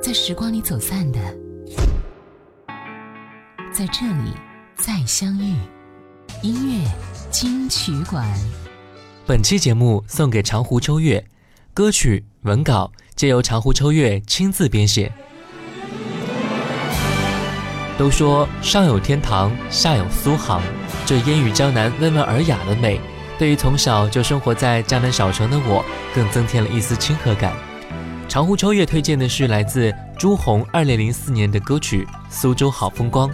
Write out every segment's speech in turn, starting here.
在时光里走散的，在这里再相遇。音乐金曲馆，本期节目送给长湖秋月，歌曲文稿皆由长湖秋月亲自编写。都说上有天堂，下有苏杭，这烟雨江南温文尔雅的美，对于从小就生活在江南小城的我，更增添了一丝亲和感。长湖秋月推荐的是来自朱红二零零四年的歌曲《苏州好风光》，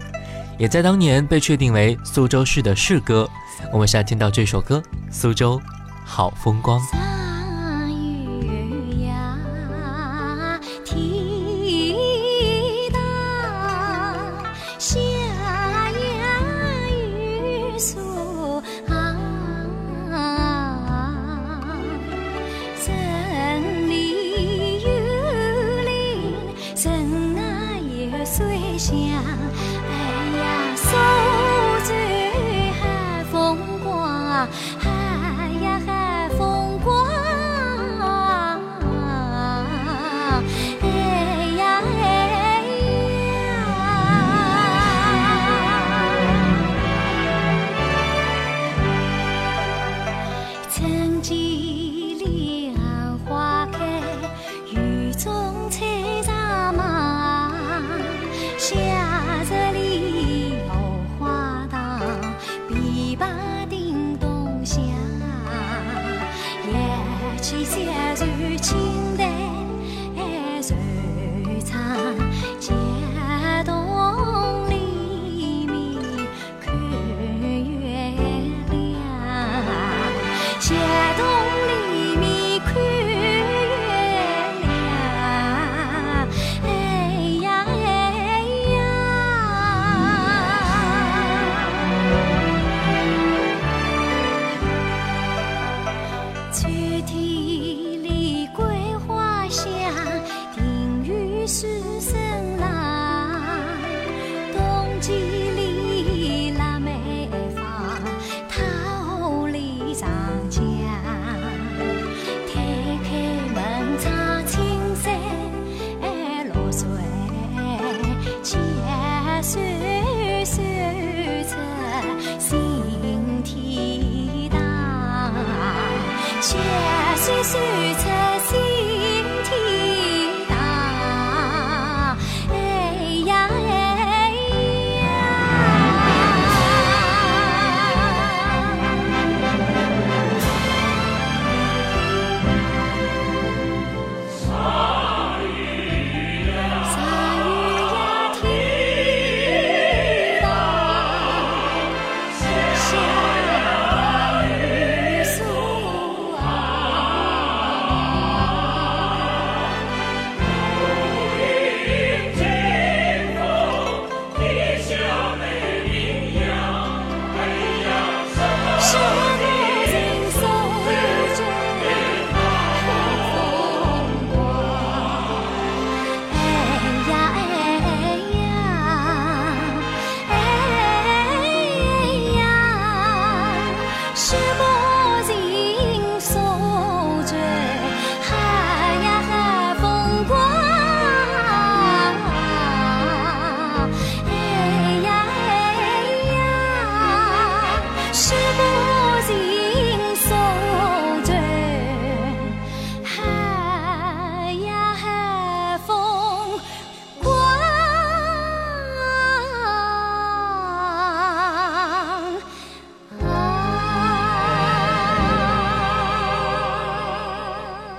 也在当年被确定为苏州市的市歌。我们现在听到这首歌《苏州好风光》。see.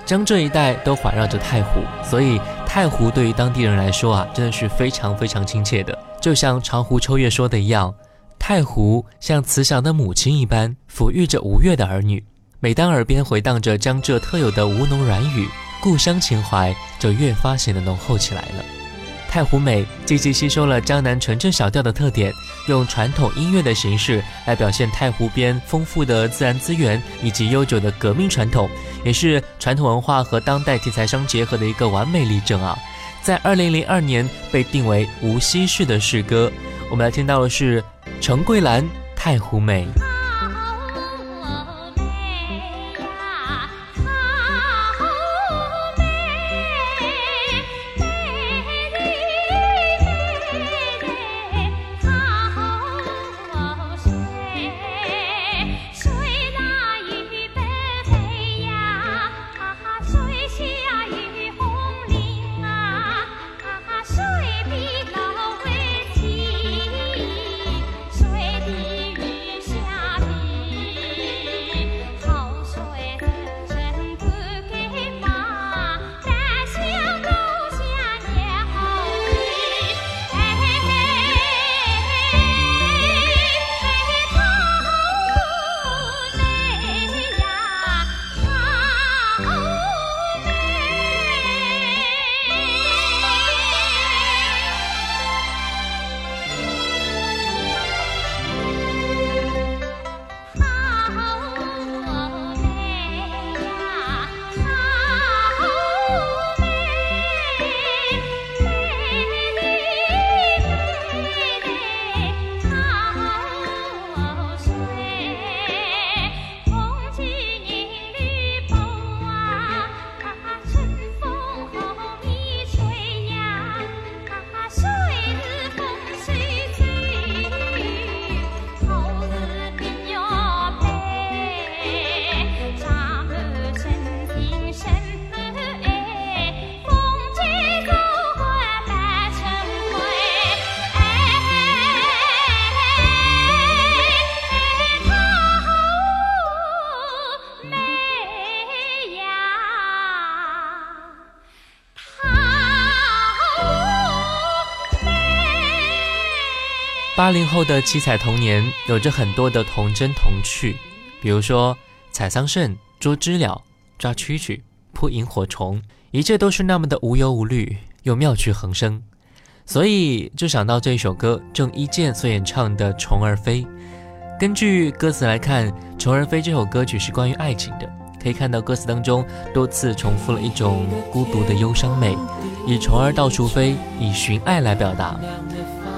江浙一带都环绕着太湖，所以太湖对于当地人来说啊，真的是非常非常亲切的。就像长湖秋月说的一样，太湖像慈祥的母亲一般，抚育着吴越的儿女。每当耳边回荡着江浙特有的吴侬软语，故乡情怀就越发显得浓厚起来了。太湖美积极吸收了江南纯正小调的特点，用传统音乐的形式来表现太湖边丰富的自然资源以及悠久的革命传统，也是传统文化和当代题材相结合的一个完美例证啊！在二零零二年被定为无锡市的市歌，我们来听到的是陈桂兰《太湖美》。八零后的七彩童年有着很多的童真童趣，比如说采桑葚、捉知了、抓蛐蛐、扑萤火虫，一切都是那么的无忧无虑又妙趣横生。所以就想到这一首歌，郑伊健所演唱的《虫儿飞》。根据歌词来看，《虫儿飞》这首歌曲是关于爱情的。可以看到歌词当中多次重复了一种孤独的忧伤美，以虫儿到处飞，以寻爱来表达。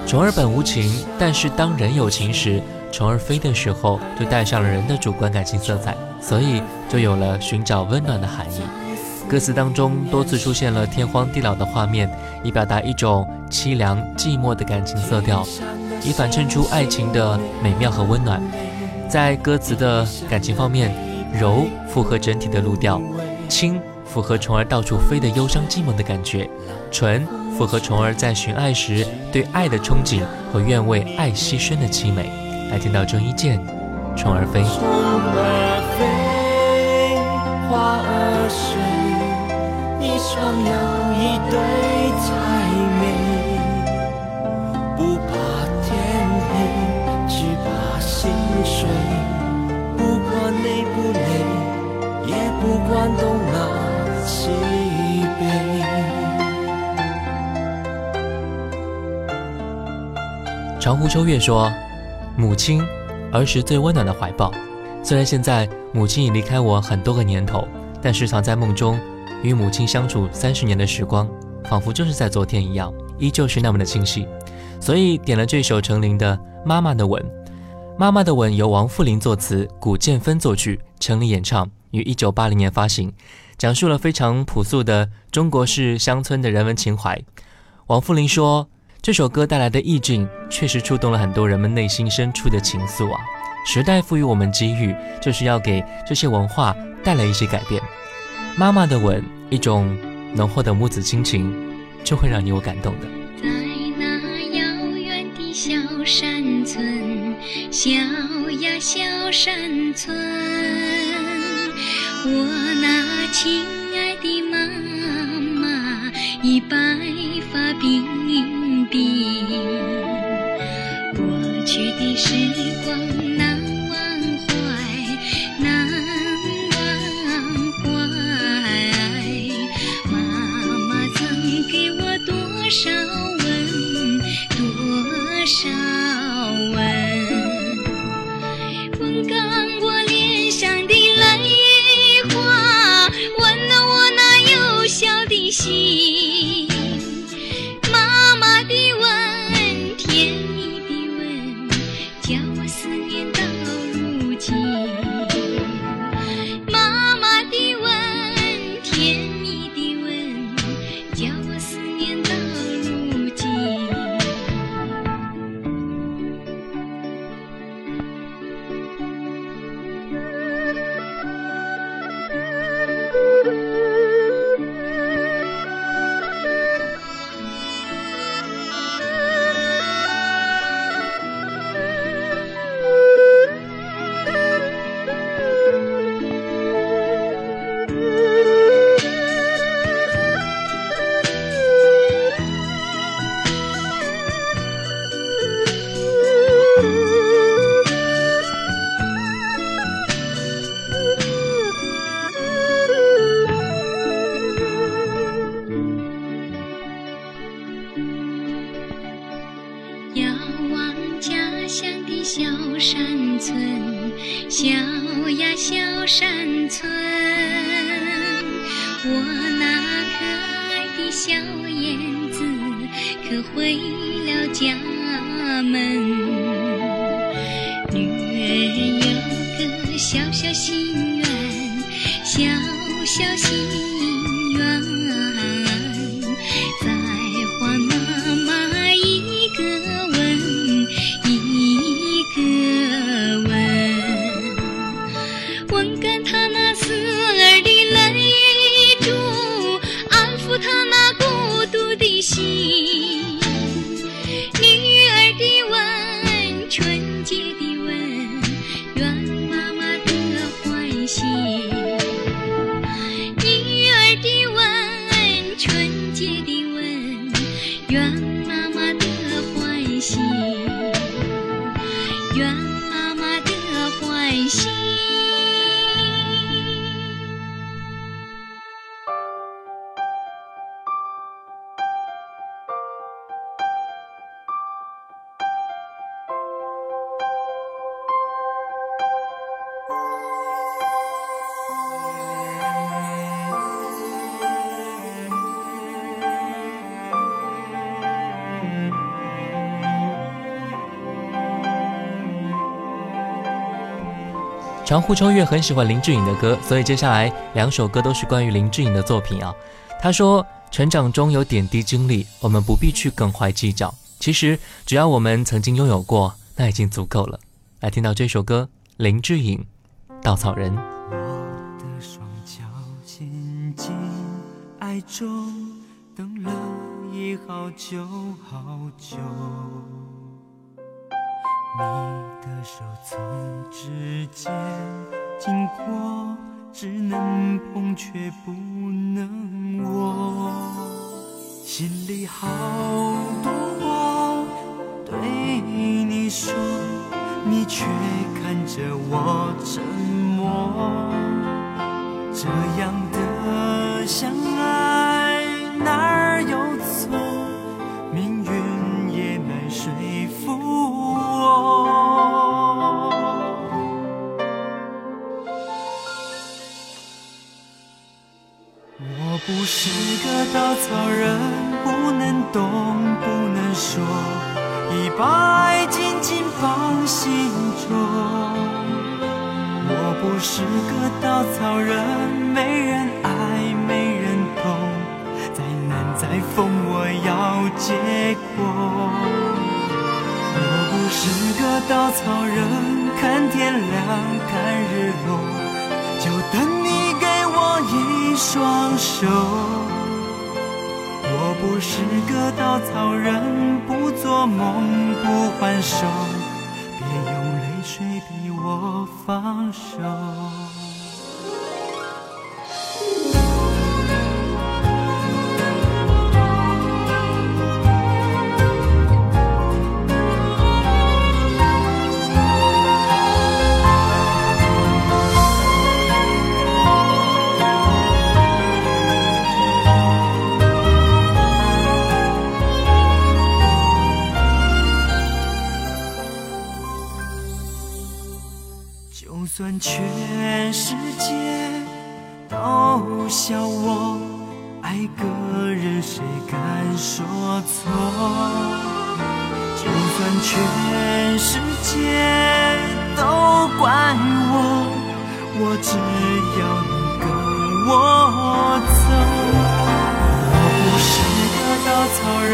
虫儿本无情，但是当人有情时，虫儿飞的时候就带上了人的主观感情色彩，所以就有了寻找温暖的含义。歌词当中多次出现了天荒地老的画面，以表达一种凄凉寂寞的感情色调，以反衬出爱情的美妙和温暖。在歌词的感情方面。柔符合整体的路调，轻符合虫儿到处飞的忧伤寂寞的感觉，纯符合虫儿在寻爱时对爱的憧憬和愿为爱牺牲的凄美。来听到郑伊健，《虫儿飞》。虫儿飞，花儿睡，你双有一对才美，不怕天黑，只怕心碎。累不累，也不管东南西北。长湖秋月说：“母亲，儿时最温暖的怀抱。虽然现在母亲已离开我很多个年头，但时常在梦中与母亲相处三十年的时光，仿佛就是在昨天一样，依旧是那么的清晰。所以点了这首程琳的《妈妈的吻》。”妈妈的吻由王富林作词，古建芬作曲，程琳演唱，于一九八零年发行，讲述了非常朴素的中国式乡村的人文情怀。王富林说，这首歌带来的意境确实触动了很多人们内心深处的情愫啊！时代赋予我们机遇，就是要给这些文化带来一些改变。妈妈的吻，一种浓厚的母子亲情，就会让你我感动的。在那遥远的小山村。小呀小山村，我那亲爱的妈妈已白发鬓鬓，过去的时光难忘怀，难忘怀。妈妈曾给我多少有心愿。长湖秋月很喜欢林志颖的歌，所以接下来两首歌都是关于林志颖的作品啊。他说：“成长中有点滴经历，我们不必去耿怀计较。其实只要我们曾经拥有过，那已经足够了。”来听到这首歌，林志颖《稻草人》。爱中，等了已好久好久。你手从指尖经过，只能碰却不能握。心里好多话对你说，你却看着我沉默。这样的相我不是个稻草人，看天亮，看日落，就等你给我一双手。我不是个稻草人，不做梦，不还手，别用泪水逼我放手。算全世界都笑我爱个人，谁敢说错？就算全世界都怪我，我只要你跟我走。我不是个稻草人，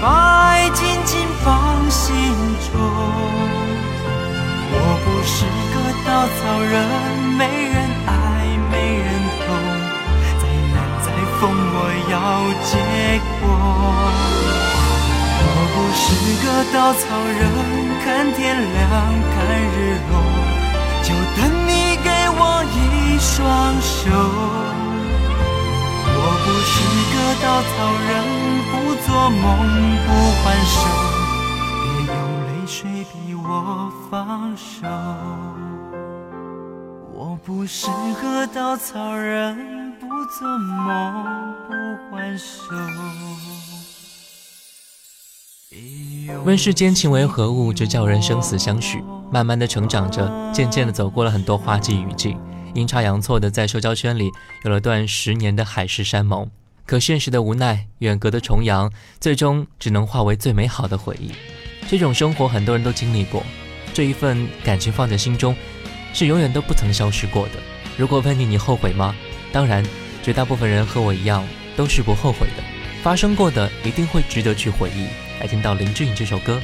把爱紧紧放心中。我不是个稻草人，没人爱，没人懂，再难再疯，我要结果。我不是个稻草人，看天亮，看日落，就等你给我一双手。我不是个稻草人，不做梦，不还手，别用泪水逼我放手。我不是个稻草人，不做梦，不还手。问世间情为何物，直叫人生死相许。慢慢的成长着，渐渐的走过了很多花季雨季，阴差阳错的在社交圈里有了段十年的海誓山盟。可现实的无奈，远隔的重洋，最终只能化为最美好的回忆。这种生活很多人都经历过，这一份感情放在心中，是永远都不曾消失过的。如果问你，你后悔吗？当然，绝大部分人和我一样，都是不后悔的。发生过的一定会值得去回忆。来听到林志颖这首歌，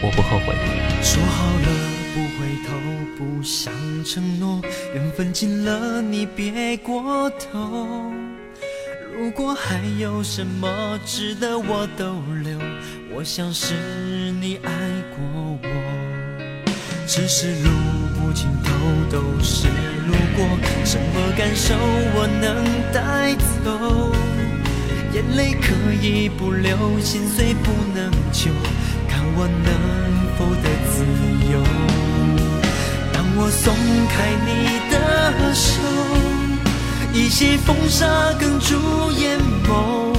我不后悔。说好了不回头，不想承诺，缘分尽了，你别过头。如果还有什么值得我逗留，我想是你爱过我。只是路无尽头都是路过，什么感受我能带走？眼泪可以不流，心碎不能救，看我能否得自由。当我松开你的手，一些风沙哽住眼眸，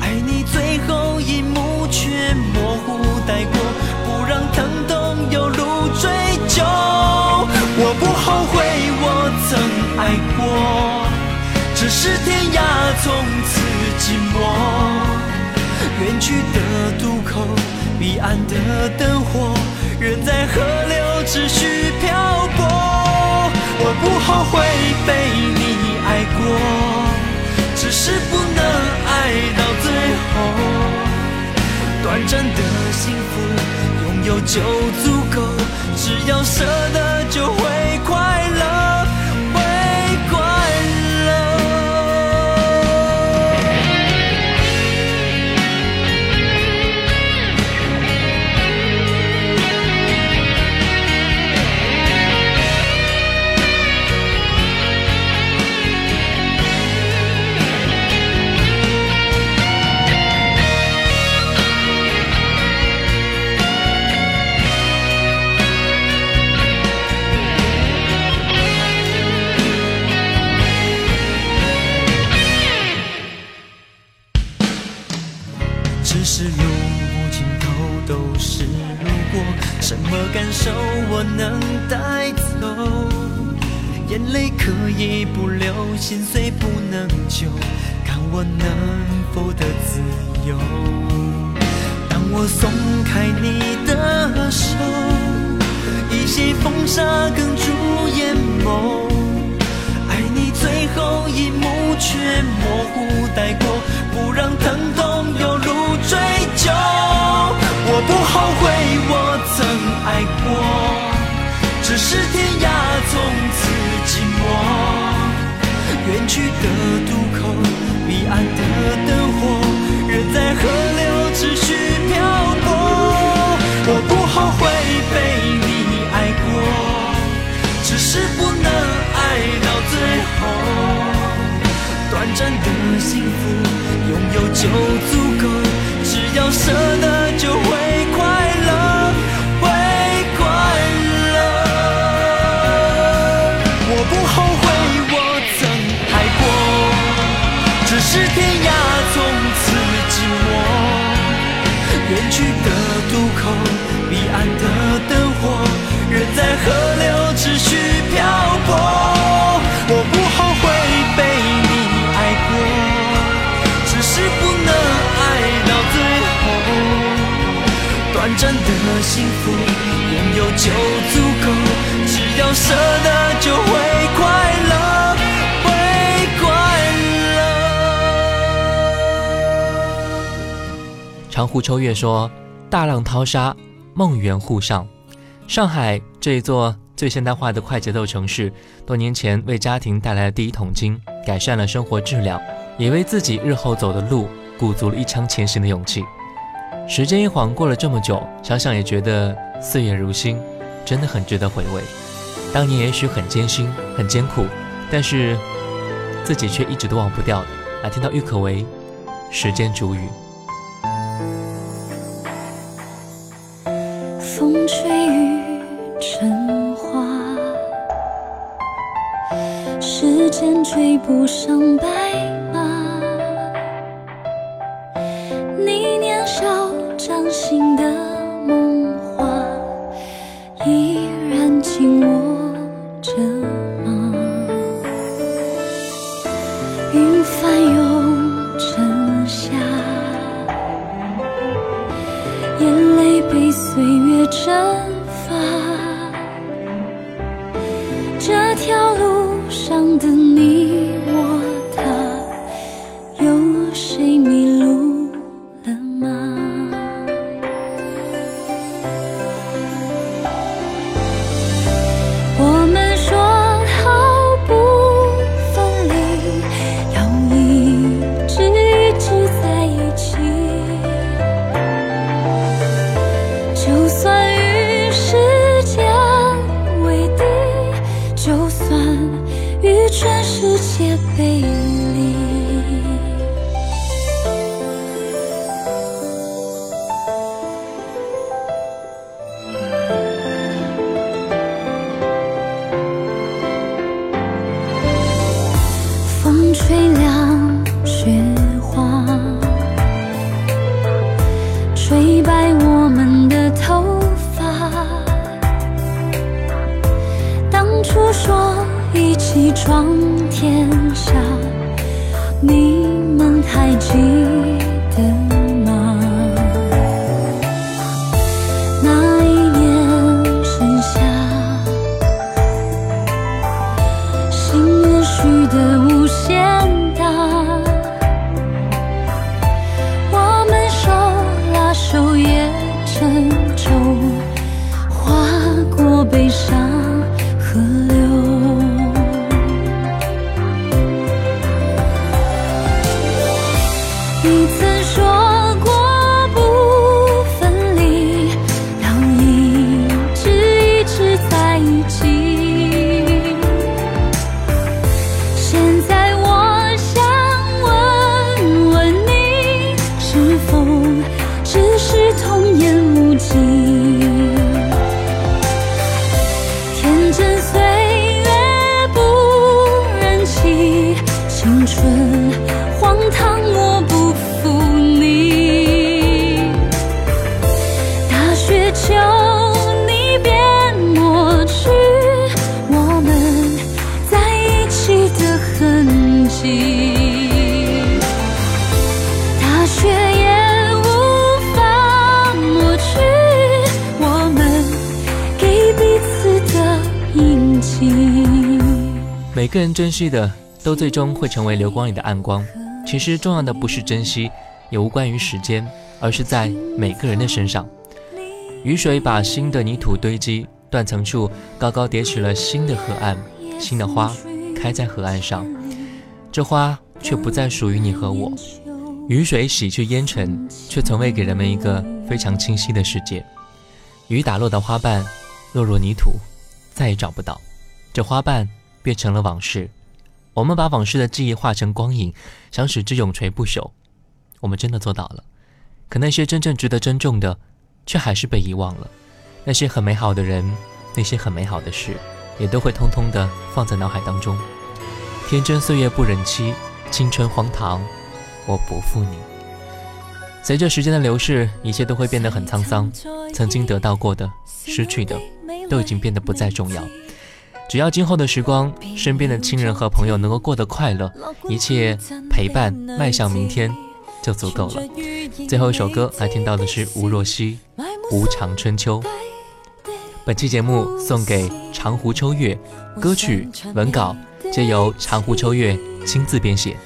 爱你最后一幕却模糊带过，不让疼痛有路追究。我不后悔我曾爱过。只是天涯从此寂寞，远去的渡口彼岸的灯火人在河流持续漂泊。我不后悔被你爱过，只是不能爱到最后。短暂的幸福，拥有就足够，只要舍得就会我能带走眼泪可以不流心碎不能救，看我能否得自由。当我松开你的手，一些风沙哽住眼眸，爱你最后一幕却模糊带过，不让疼痛有如追究。我不后悔我曾爱过，只是天涯从此寂寞。远去的渡口，彼岸的灯火，人在河流持续漂泊。我不后悔被你爱过，只是不能爱到最后。短暂的幸福，拥有就足够，只要舍得就幸福，拥有就足够，只要舍得就会快乐。长湖秋月说：“大浪淘沙，梦圆沪上。上海这一座最现代化的快节奏城市，多年前为家庭带来了第一桶金，改善了生活质量，也为自己日后走的路鼓足了一腔前行的勇气。时间一晃过了这么久，想想也觉得岁月如新，真的很值得回味。当年也许很艰辛、很艰苦，但是自己却一直都忘不掉。来听到郁可唯《时间煮雨》。”风吹雨成花，时间追不上白每个人珍惜的，都最终会成为流光里的暗光。其实重要的不是珍惜，也无关于时间，而是在每个人的身上。雨水把新的泥土堆积，断层处高高叠起了新的河岸，新的花开在河岸上，这花却不再属于你和我。雨水洗去烟尘，却从未给人们一个非常清晰的世界。雨打落的花瓣落入泥土，再也找不到。这花瓣变成了往事。我们把往事的记忆化成光影，想使之永垂不朽。我们真的做到了。可那些真正值得珍重的，却还是被遗忘了。那些很美好的人，那些很美好的事，也都会通通的放在脑海当中。天真岁月不忍欺，青春荒唐，我不负你。随着时间的流逝，一切都会变得很沧桑。曾经得到过的、失去的，都已经变得不再重要。只要今后的时光，身边的亲人和朋友能够过得快乐，一切陪伴迈向明天，就足够了。最后一首歌来听到的是吴若希《无常春秋》。本期节目送给长湖秋月，歌曲文稿皆由长湖秋月亲自编写。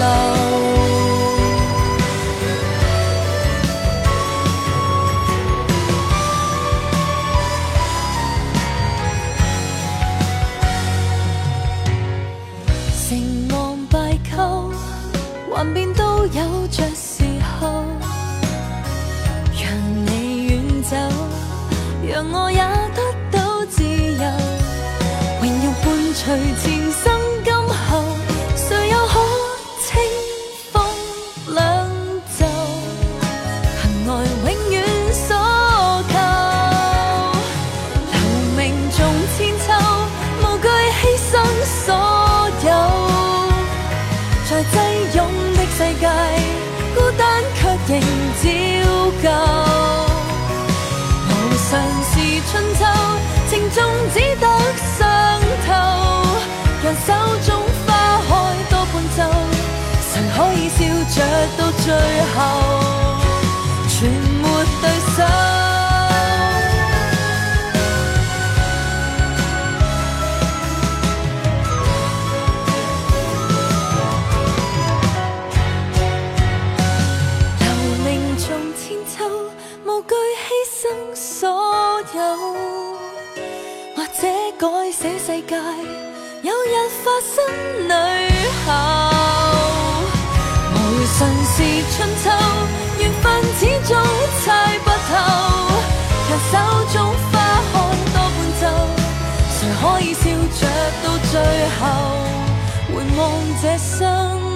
成王败寇，幻變都有着時候。讓你遠走，讓我也得到自由。荣耀伴隨前生终只得伤透，让手中花开多半周，神可以笑着到最后？全没对手。化身女后，无神是春秋，缘分始终猜不透。讓手中花看多半就，谁可以笑着到最后？回望这生。